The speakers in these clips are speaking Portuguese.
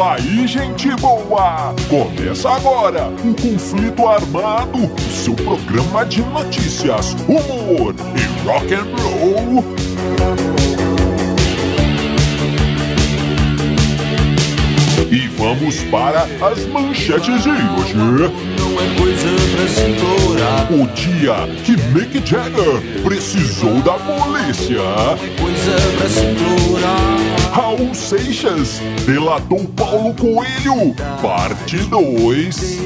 Aí, gente boa! Começa agora o Conflito Armado, seu programa de notícias, humor e rock and roll. E vamos para as manchetes de hoje. É coisa pra se implorar, O dia que Mick Jagger precisou da polícia. é coisa pra se implorar. Raul Seixas delatou Paulo Coelho, parte 2.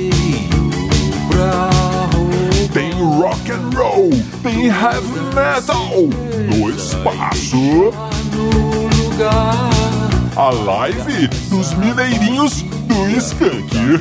Pra Tem rock and roll, tem heavy metal no espaço. no lugar, A live dos mineirinhos do Skank.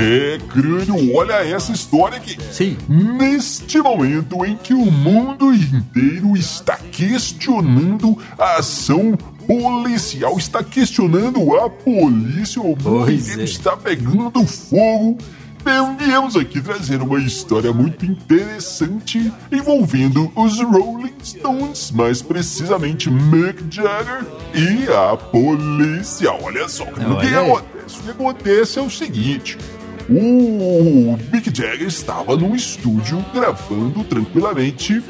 É, Crânio, olha essa história aqui. Sim. Neste momento em que o mundo inteiro está questionando a ação policial, está questionando a polícia, o mundo Pois inteiro é. está pegando fogo. Viemos aqui trazer uma história muito interessante envolvendo os Rolling Stones, mais precisamente Mick Jagger e a polícia. Olha só, o que acontece? O que acontece é o seguinte: o Mick Jagger estava no estúdio gravando tranquilamente.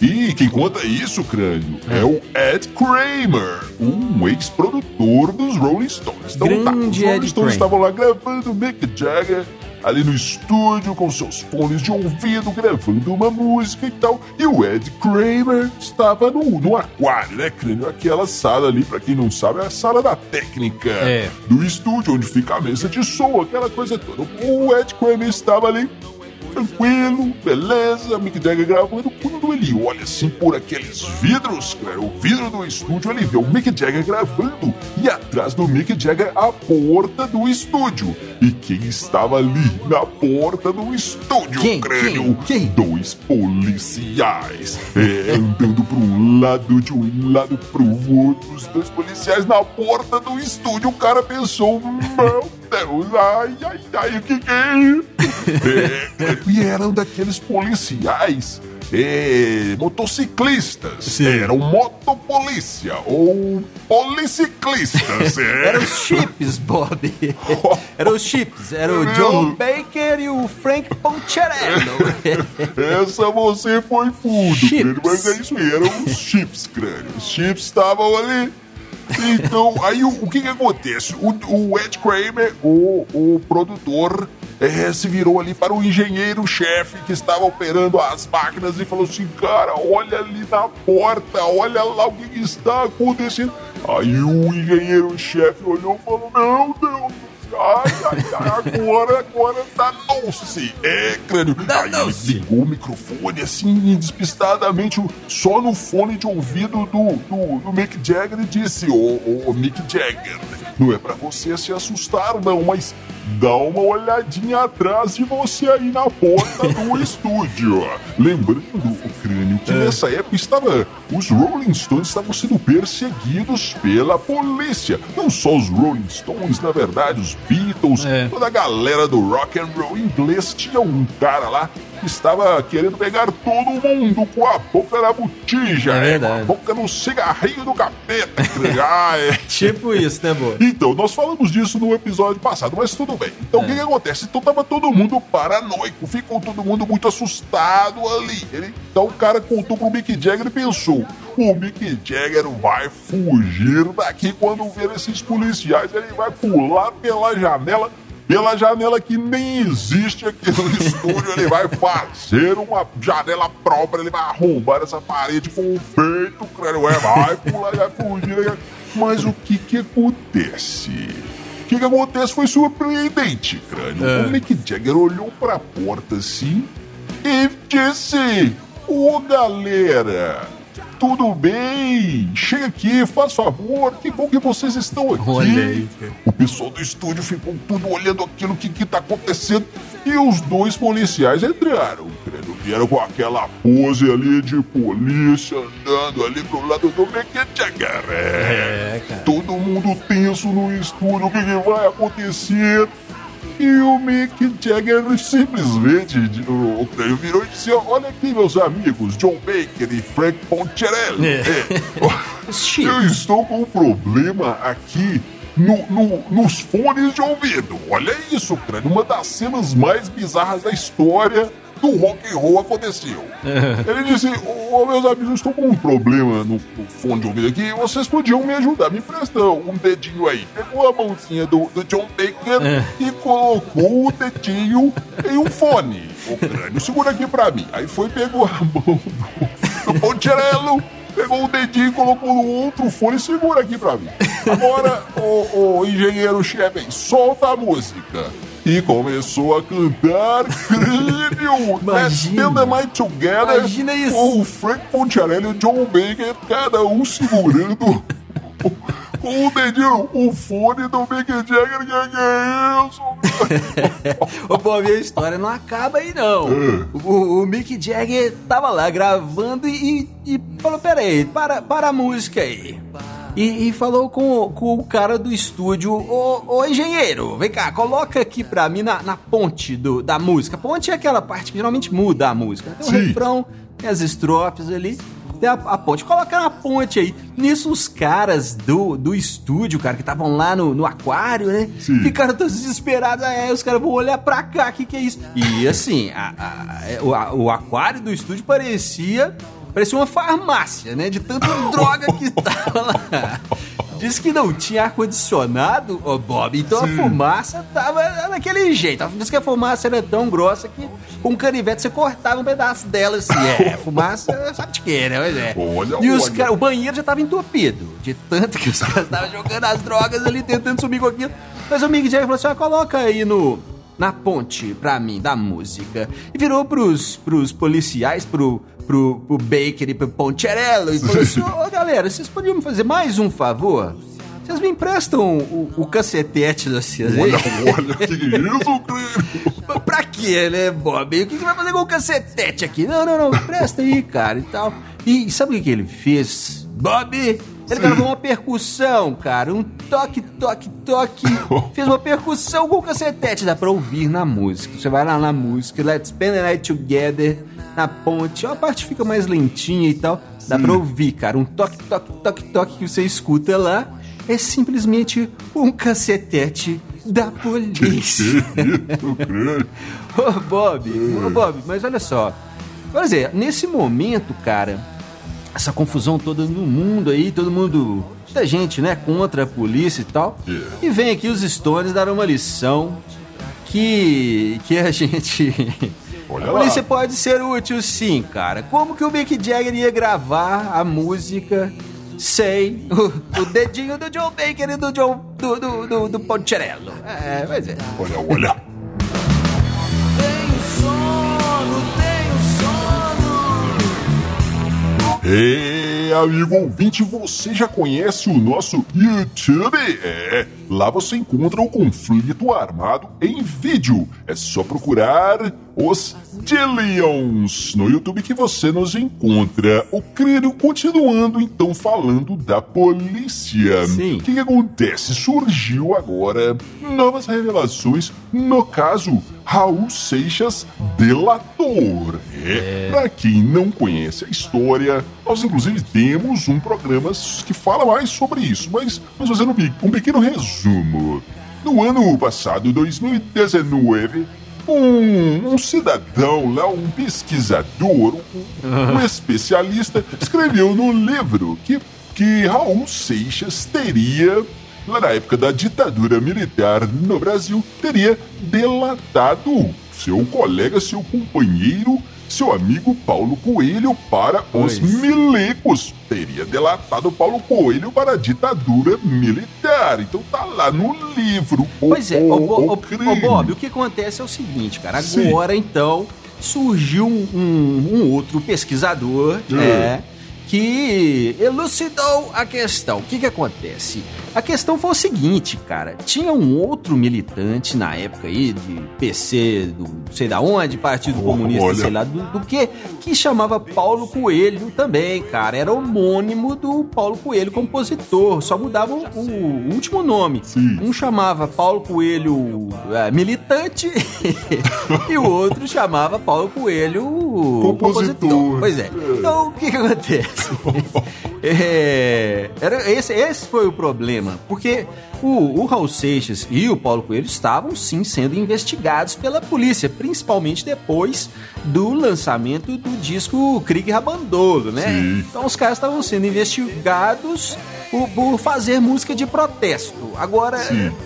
E quem conta isso, crânio, é, o Ed Kramer, um ex-produtor dos Rolling Stones. Então tá, os Grande Rolling Ed Stones Kramer. estavam lá gravando Mick Jagger ali no estúdio com seus fones de ouvido, gravando uma música e tal. E o Ed Kramer estava no, no aquário, né, crânio? Aquela sala ali, pra quem não sabe, é a sala da técnica É. do estúdio, onde fica a mesa de som, aquela coisa toda. O Ed Kramer estava ali, tranquilo, beleza, Mick Jagger gravando. Quando ele olha assim por aqueles vidros, cara, o vidro do estúdio, ele vê o Mick Jagger gravando e atrás do Mick Jagger a porta do estúdio. E quem estava ali na porta do estúdio, Quem? crânio? Quem? Quem? Dois policiais é, andando para um lado, de um lado pro outro. Os dois policiais na porta do estúdio. O cara pensou: Meu Deus, ai, ai, ai, o que que é isso? É, e eram daqueles policiais. Motociclistas, Sim. eram motopolícia ou policiclistas. é. Eram os chips, Bob! Eram os chips, era o John Baker e o Frank Poncherello. Essa você foi fundo, Chips. crânio, mas é isso aí, eram os chips, crânio. Os chips estavam ali. Então, aí o, o que que acontece? O, o Ed Kramer, o, o produtor, eh, se virou ali para o engenheiro-chefe que estava operando as máquinas e falou assim, cara, olha ali na porta, olha lá o que, está acontecendo. Aí o engenheiro-chefe olhou e falou, meu Deus Ai, ai, ai, agora, agora danou-se. É, crânio. Aí ele ligou o microfone assim, despistadamente, só no fone de ouvido do, do, do Mick Jagger e disse: Ô, ô, ô, Mick Jagger, não é pra você se assustar, não, mas dá uma olhadinha atrás de você aí na porta do estúdio. Lembrando, o crânio, que nessa época estava. Os Rolling Stones estavam sendo perseguidos pela polícia. Não só os Rolling Stones, na verdade, os Beatles, É. toda a galera do rock and roll inglês tinha um cara lá estava querendo pegar todo mundo com a boca na botija, É né? a boca no cigarrinho do capeta. ah, é. tipo isso, né, Bob? Então, nós falamos disso no episódio passado, mas tudo bem. Então, o que, que acontece? Então, tava todo mundo paranoico, ficou todo mundo muito assustado ali. Ele- então, o cara contou pro Mick Jagger e pensou: o Mick Jagger vai fugir daqui quando ver esses policiais, ele vai pular pela janela. Pela janela que nem existe aqui no estúdio, ele vai fazer uma janela própria, ele vai arrombar essa parede com o peito, crânio, é, vai pular, vai fugir. Mas o que que acontece? O que que acontece foi surpreendente, crânio. É. O Mick Jagger olhou pra porta assim e disse: Ô galera, tudo bem? Chega aqui, faz favor, que bom que vocês estão aqui. O pessoal do estúdio ficou tudo olhando aquilo que, que tá acontecendo e os dois policiais entraram. credo, Vieram com aquela pose ali de polícia andando ali pro lado do. É, É, cara. todo mundo tenso no estúdio, o que, que vai acontecer? E o Mick Jagger simplesmente o, o crânio virou e disse: Olha aqui, meus amigos, John Baker e Frank Poncherelli. É. É, eu estou com um problema aqui no, no- nos fones de ouvido. Olha isso, crânio. Uma das cenas mais bizarras da história do rock and roll aconteceu. Ele disse: Ô meus amigos, eu estou com um problema no, no fone de ouvido aqui. Vocês podiam me ajudar. Me emprestam um dedinho aí. Pegou a mãozinha do, do John Baker e colocou o dedinho em um fone. O crânio, segura aqui pra mim. Aí foi, pegou a mão do, do Poncherello. Pegou o dedinho e colocou no outro fone. Segura aqui pra mim. Agora, o, o engenheiro Chevy, solta a música. E começou a cantar crânio. Let's Imagina. Mind Together. Imagina isso. Com o Frank Poncherelli e o John Baker, cada um segurando com o dedinho, o fone do Mick Jagger. Que que é isso? Ô, Bob, a história não acaba aí, não. É. O, o Mick Jagger tava lá gravando e, e falou: peraí, para, para a música aí. E, e falou com, com o cara do estúdio: Ô, ô engenheiro, vem cá, coloca aqui pra mim na, na ponte do, da música. Ponte é aquela parte que geralmente muda a música. Tem o Sim. refrão, tem as estrofes ali. Tem a, a ponte, coloca na ponte aí. Nisso, os caras do, do estúdio, cara, que estavam lá no, no aquário, né? Sim. Ficaram todos desesperados. Aí os caras vão olhar pra cá, o que, que é isso? E assim, a- a- é, o, o aquário do estúdio parecia. Parecia uma farmácia, né? De tanta droga que tava lá. Diz que não tinha ar-condicionado, ô Bob, então a fumaça tava daquele jeito. Diz que a fumaça era tão grossa que com um canivete você cortava um pedaço dela assim. É, fumaça, sabe de quê, né? É. Olha, e os olha. o banheiro já tava entupido, de tanto que os caras estavam jogando as drogas ali, tentando subir com aquilo. Mas o Mick Jagger falou assim: ó, coloca aí no, na ponte pra mim, da música. E virou pros, pros policiais, pro, pro, pro Baker e pro Poncherello, e falou assim: ô galera, vocês podiam me fazer mais um favor? Vocês me emprestam o, o cacetete vocês aí? Olha, olha, que é isso, crânio? pra quê, né, Bob? O que você vai fazer com o cacetete aqui? Não, não, não, presta aí, cara, e tal. E sabe o que, que ele fez? Bob, ele gravou uma percussão, cara, um toque, toque, toque. Fez uma percussão com o cacetete, dá pra ouvir na música. Você vai lá na música, Let's Spend the Night Together, na ponte, a parte fica mais lentinha e tal. Dá pra ouvir, cara, um toque, toque, toque, toque que você escuta lá. É simplesmente um cacetete da polícia. Ô, Bob, ô, Bob, mas olha só. Quer dizer, nesse momento, cara, essa confusão toda no mundo aí, todo mundo, muita gente, né, contra a polícia e tal. Yeah. E vem aqui os Stones dar uma lição que que a gente Olha a lá. pode ser útil sim, cara. Como que o Mick Jagger ia gravar a música sem o, o dedinho do John Baker e do John do do, do, do Poncherello? É, pois é. Olha, olha. Ei, amigo ouvinte, você já conhece o nosso YouTube? É, lá você encontra o conflito armado em vídeo. É só procurar os Dillions no YouTube que você nos encontra. O Crânio continuando então falando da polícia. Sim. O que, que acontece? Surgiu agora novas revelações no caso Raul Seixas Delator. É, Pra quem não conhece a história, nós inclusive temos um programa que fala mais sobre isso, mas vamos fazer um, um pequeno resumo. No ano passado, 2019, um, um cidadão lá, um pesquisador, um, um especialista, escreveu no livro que, que Raul Seixas teria lá na época da ditadura militar no Brasil, teria delatado seu colega, seu companheiro, seu amigo Paulo Coelho para os Pois. milicos. Teria delatado Paulo Coelho para a ditadura militar. Então tá lá no livro. o- Pois é, o- o crime. ô, Bob, o que acontece é o seguinte, cara. Sim. Agora, então, surgiu um, um- um outro pesquisador, É. né, que elucidou a questão. O que que acontece? A questão foi o seguinte, cara. Tinha um outro militante na época aí, de PC, do não sei da onde, Partido Oh, Comunista, olha. sei lá do, do que, que chamava Paulo Coelho também, cara. Era homônimo do Paulo Coelho, compositor. Só mudava o, o último nome. Sim. Um chamava Paulo Coelho é, militante e o outro chamava Paulo Coelho Compositor. Pois é. Então, o que que acontece? É, era, esse, esse foi o problema, porque o, o Raul Seixas e o Paulo Coelho estavam sim sendo investigados pela polícia, principalmente depois do lançamento do disco Krieg Rabandolo, né? Sim. Então os caras estavam sendo investigados por, por fazer música de protesto. Agora,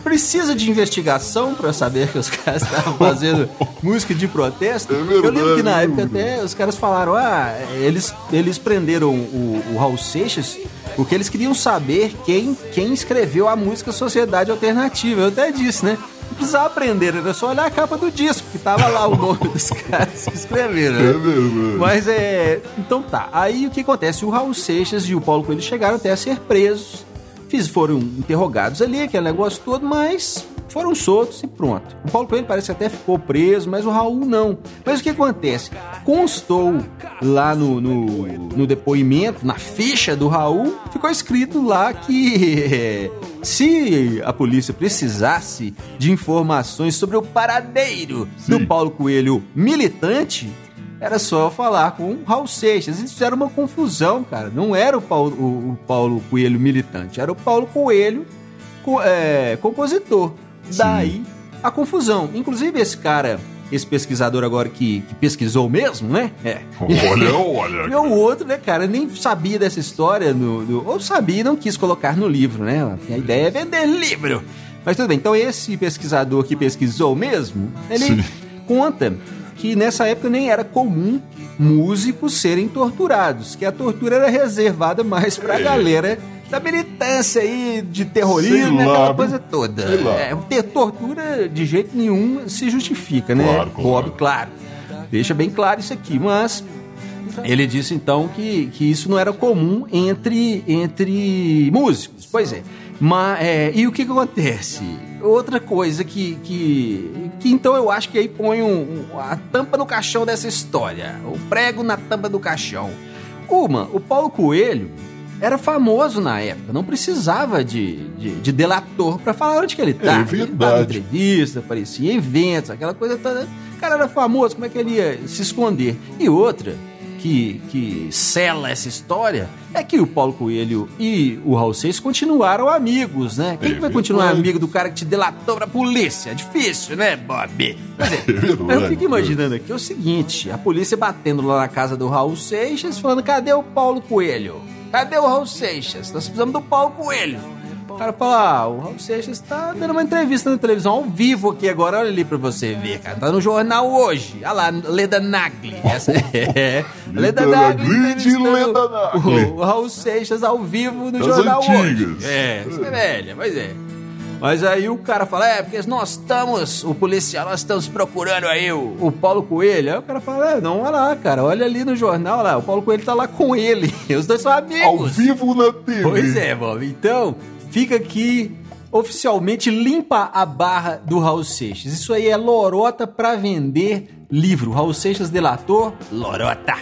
precisa de investigação para saber que os caras estavam fazendo música de protesto? É verdade, Eu lembro que na época até os caras falaram, ah, eles, eles prenderam o, o Raul Seixas porque eles queriam saber quem, quem escreveu a música Sociedade Alternativa. Eu até disse, né? Não precisava aprender, era só olhar a capa do disco, que tava lá o nome dos caras que escreveram. né? É. Mas é. Então tá. Aí o que acontece? O Raul Seixas e o Paulo Coelho chegaram até a ser presos. Fiz, foram interrogados ali, aquele negócio todo, mas foram soltos e pronto. O Paulo Coelho parece que até ficou preso, mas o Raul não. Mas o que acontece? Constou lá no, no, no depoimento, na ficha do Raul, ficou escrito lá que se a polícia precisasse de informações sobre o paradeiro do Sim. Paulo Coelho militante, era só falar com o Raul Seixas. Eles fizeram uma confusão, cara. Não era o Paulo, o, o Paulo Coelho militante, era o Paulo Coelho co- é, compositor. Daí a confusão. Inclusive, esse cara, esse pesquisador agora que, que pesquisou mesmo, né? É. Olha, olha. E o outro, né, cara, nem sabia dessa história, no, no- ou sabia e não quis colocar no livro, né? A ideia é vender livro. Mas tudo bem, então esse pesquisador que pesquisou mesmo, ele Sim. conta que nessa época nem era comum músicos serem torturados, que a tortura era reservada mais pra É. galera da militância aí de terrorismo, lá, aquela coisa toda. É, ter tortura de jeito nenhum se justifica, né? Claro, claro. Óbvio, claro. Deixa bem claro isso aqui, mas ele disse então que, que isso não era comum entre, entre músicos. Pois é. Mas, é, e o que, que acontece? Outra coisa que, que, que então eu acho que aí põe um- um- a tampa no caixão dessa história. O prego na tampa do caixão. Uma, o Paulo Coelho era famoso na época, não precisava de, de, de delator pra falar onde que ele tá. É Ele verdade. entrevista, aparecia em eventos, aquela coisa toda. O cara era famoso, como é que ele ia se esconder? E outra que, que sela essa história é que o Paulo Coelho e o Raul Seixas continuaram amigos, né? Quem É que vai continuar amigo do cara que te delatou pra polícia? É difícil, né, Bob? Mas é, eu fico imaginando aqui o seguinte: a polícia batendo lá na casa do Raul Seixas, falando: cadê o Paulo Coelho? Cadê o Raul Seixas? Nós precisamos do Paulo Coelho. O cara fala: ah, o Raul Seixas tá dando uma entrevista na televisão ao vivo aqui agora, olha ali pra você ver, cara. Tá no jornal hoje. Olha lá, Leda Nagli. Essa é. Leda Leda Nagli. De entrevistando Leda Nagli. O, o Raul Seixas ao vivo no Das jornal antigas. hoje. É, isso é velha, mas é. Mas aí o cara fala, é, porque nós estamos, o policial, nós estamos procurando aí o, o Paulo Coelho. Aí o cara fala, é, não, olha lá, cara, olha ali no jornal, lá, o Paulo Coelho tá lá com ele. Os dois são amigos. Ao vivo na TV. Pois é, Bob. Então, fica aqui oficialmente limpa a barra do Raul Seixas. Isso aí é lorota pra vender livro. Raul Seixas delator, lorota.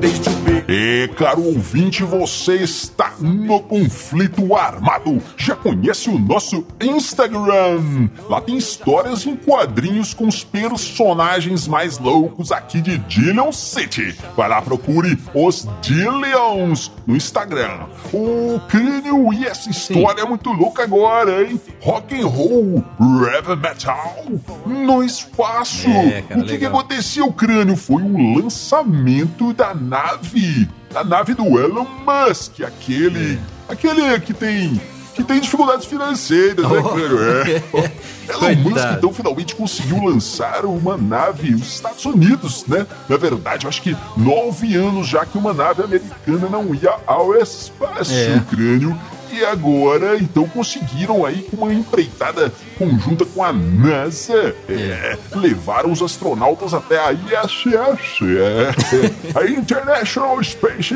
Desde. E, caro ouvinte, você está no conflito armado. Já conhece o nosso Instagram? Lá tem histórias em quadrinhos com os personagens mais loucos aqui de Dillion City. Vai lá, procure os Dillions no Instagram. O crânio e essa história é muito louca agora, hein? Rock and roll, heavy metal no espaço. É, cara, o que, que legal. aconteceu, crânio? Foi o lançamento da nave. Da nave do Elon Musk, aquele. Aquele que tem. Que tem dificuldades financeiras, né, Oh. crânio? É. Elon Musk, então, finalmente conseguiu lançar uma nave nos Estados Unidos, né? Na verdade, eu acho que nove anos já que uma nave americana não ia ao espaço, É. crânio. E agora, então, conseguiram aí com uma empreitada conjunta com a NASA, é, levaram os astronautas até a ISS, é, a International Space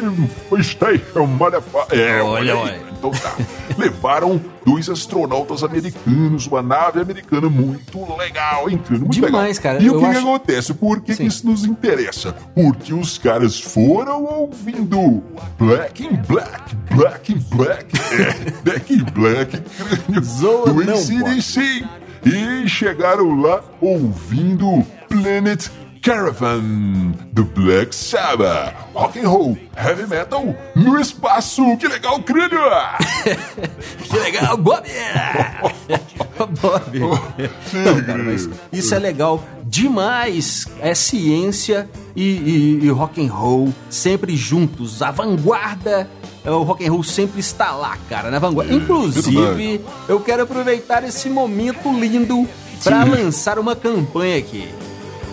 Station, motherfucker. É, Olha, olha olha. Então tá. Levaram dois astronautas americanos, uma nave americana muito legal, hein, cara? Muito Demais, legal. cara. E o que, que acho- acontece? Por que, que isso nos interessa? Porque os caras foram ouvindo Black in Black, Black in Black, é, Black in Black, crânio Zoa do não, ACDC. E chegaram lá ouvindo Planet Caravan do Black Sabbath. Rock and roll, heavy metal no espaço. Que legal, crânio! Que legal, Bob! Bob! Não, cara, mas isso é legal demais. É ciência e, e- e rock and roll sempre juntos. A vanguarda, é, o rock and roll sempre está lá, cara, na vanguarda. Inclusive, verdade. eu quero aproveitar esse momento lindo para lançar uma campanha aqui.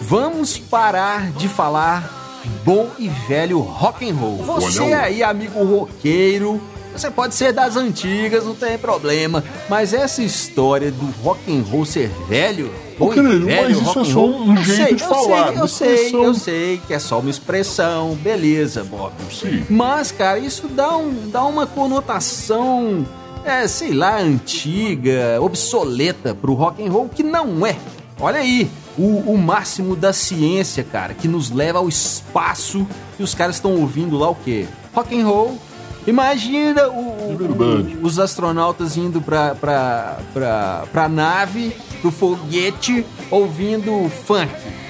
Vamos parar de falar bom e velho rock and roll. Você aí, amigo roqueiro, você pode ser das antigas, não tem problema, mas essa história do rock and roll ser velho, bom e velho mas isso rock é and só roll, um eu jeito sei, de eu falar, sei, eu sei, eu sei que é só uma expressão, beleza, Bob. Sim. Mas, cara, isso dá, um, dá uma conotação, é, sei lá, antiga, obsoleta pro rock and roll, que não é. Olha aí, o, o máximo da ciência, cara, que nos leva ao espaço e os caras estão ouvindo lá o quê? Rock and roll. Imagina o- o- os astronautas indo pra, pra, pra, pra nave, pro foguete, ouvindo funk.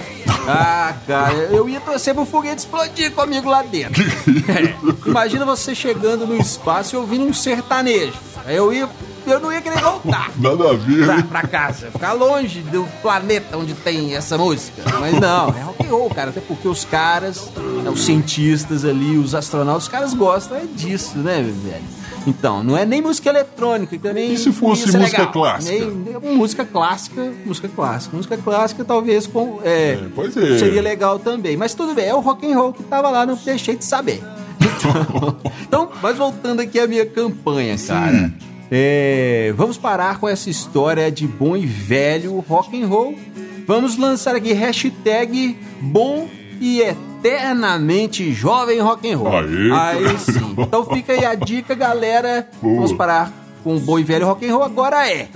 Ah, cara, eu ia torcer pro foguete explodir comigo lá dentro. É, imagina você chegando no espaço e ouvindo um sertanejo. Eu ia. Eu não ia querer voltar Nada a ver, pra, pra casa, ficar longe do planeta onde tem essa música. Mas não, é rock and roll, cara. Até porque os caras, né, os cientistas ali, os astronautas, os caras gostam é disso, né, velho? Então, não é nem música eletrônica, também. E se fosse é música legal. clássica? Nem- nem- música clássica, música clássica. Música clássica talvez com. É, É, pois é. Seria legal também. Mas tudo bem, é o rock and roll que tava lá, não deixei de saber. Então, então mas voltando aqui à minha campanha, cara. É, vamos parar com essa história de bom e velho rock and roll. Vamos lançar aqui hashtag bom e eternamente jovem rock and roll. Aê. Aí sim. Então fica aí a dica, galera. Boa. Vamos parar com o bom e velho rock and roll. Agora é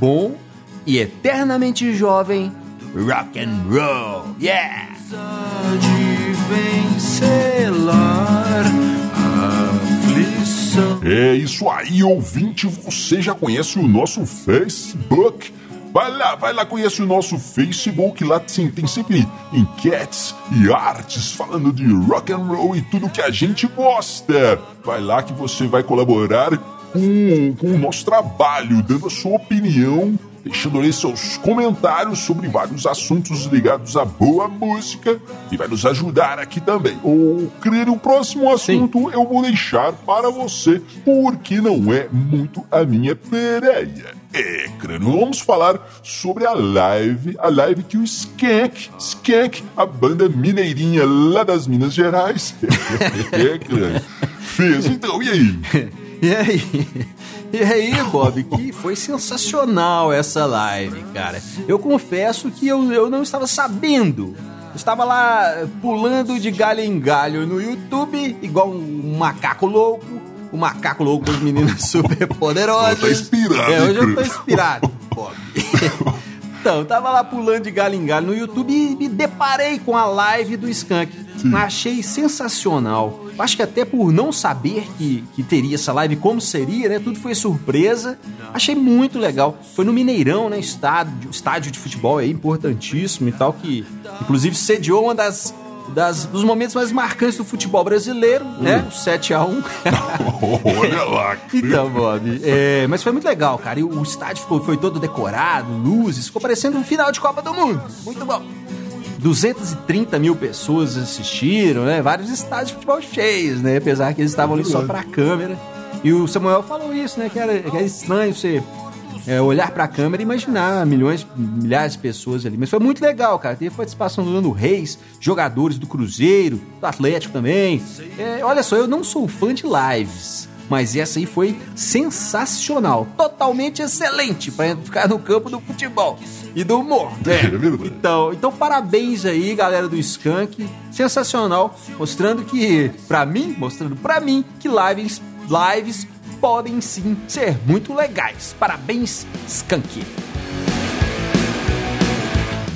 bom e eternamente jovem rock and roll. Yeah! de aflição. É isso aí, ouvinte. Você já conhece o nosso Facebook? Vai lá, vai lá, conhece o nosso Facebook. Lá sim, tem sempre enquetes e artes falando de rock and roll e tudo que a gente gosta. Vai lá que você vai colaborar com, com o nosso trabalho, dando a sua opinião, deixando ali seus comentários sobre vários assuntos ligados à boa música e vai nos ajudar aqui também. Ou crer o próximo assunto eu vou deixar para você, porque não é muito a minha pereia. É, crânio, vamos falar sobre a live, a live que o Skank, Skank, a banda mineirinha lá das Minas Gerais, é, crânio, fez. Então, e aí? E aí? E aí, Bob, que foi sensacional essa live, cara. Eu confesso que eu, eu não estava sabendo. Eu estava lá pulando de galho em galho no YouTube, igual um macaco louco. O macaco louco das meninas super poderosas. Tá inspirado, É, hoje eu tô inspirado, Bob. Então, eu tava lá pulando de galho em galho no YouTube e me deparei com a live do Skank. Achei sensacional. Acho que até por não saber que, que teria essa live, como seria, né? Tudo foi surpresa. Achei muito legal. Foi no Mineirão, né? Estádio, estádio de futebol aí, importantíssimo e tal, que inclusive sediou uma das, das dos momentos mais marcantes do futebol brasileiro, né? O 7x1. Olha lá, Então, Bob, é, mas foi muito legal, cara. E o estádio ficou, foi todo decorado, luzes, ficou parecendo um final de Copa do Mundo. Muito bom. 230 mil pessoas assistiram, né? Vários estádios de futebol cheios, né? Apesar que eles estavam ali só pra câmera. E o Samuel falou isso, né? Que era, que era estranho você é, olhar pra câmera e imaginar milhões, milhares de pessoas ali. Mas foi muito legal, cara. Teve participação do Nando Reis, jogadores do Cruzeiro, do Atlético também. É, olha só, eu não sou fã de lives. Mas essa aí foi sensacional, totalmente excelente para ficar no campo do futebol e do humor. Né? Então, então parabéns aí, galera do Skank, sensacional, mostrando que para mim, mostrando para mim que lives, lives podem sim ser muito legais. Parabéns, Skank.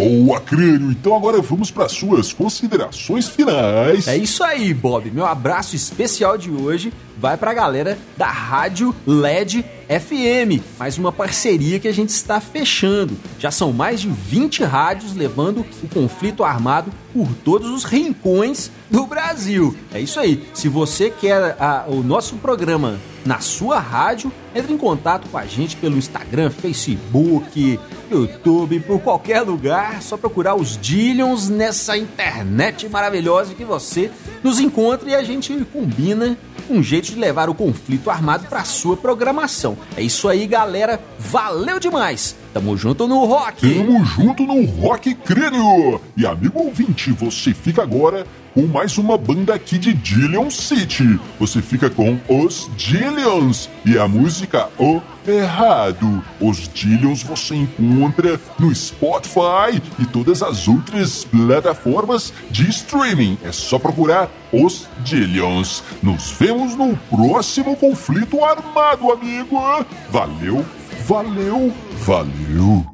Boa, crânio. Então agora vamos para suas considerações finais. É isso aí, Bob. Meu abraço especial de hoje vai para a galera da Rádio LED FM, mais uma parceria que a gente está fechando. Já são mais de 20 rádios levando o conflito armado por todos os rincões do Brasil. É isso aí. Se você quer a, o nosso programa na sua rádio, entre em contato com a gente pelo Instagram, Facebook, YouTube, por qualquer lugar. Só procurar os Dillions nessa internet maravilhosa que você nos encontra e a gente combina um jeito de levar o conflito armado para sua programação. É isso aí, galera. Valeu demais. Tamo junto no rock. Tamo junto no Rock Crânio. E amigo ouvinte, você fica agora com mais uma banda aqui de Dillion City. Você fica com os Dillions e a música O Errado. Os Dillions você encontra no Spotify e todas as outras plataformas de streaming. É só procurar os Dillions. Nos vemos no próximo conflito armado, amigo. Valeu, valeu, valeu.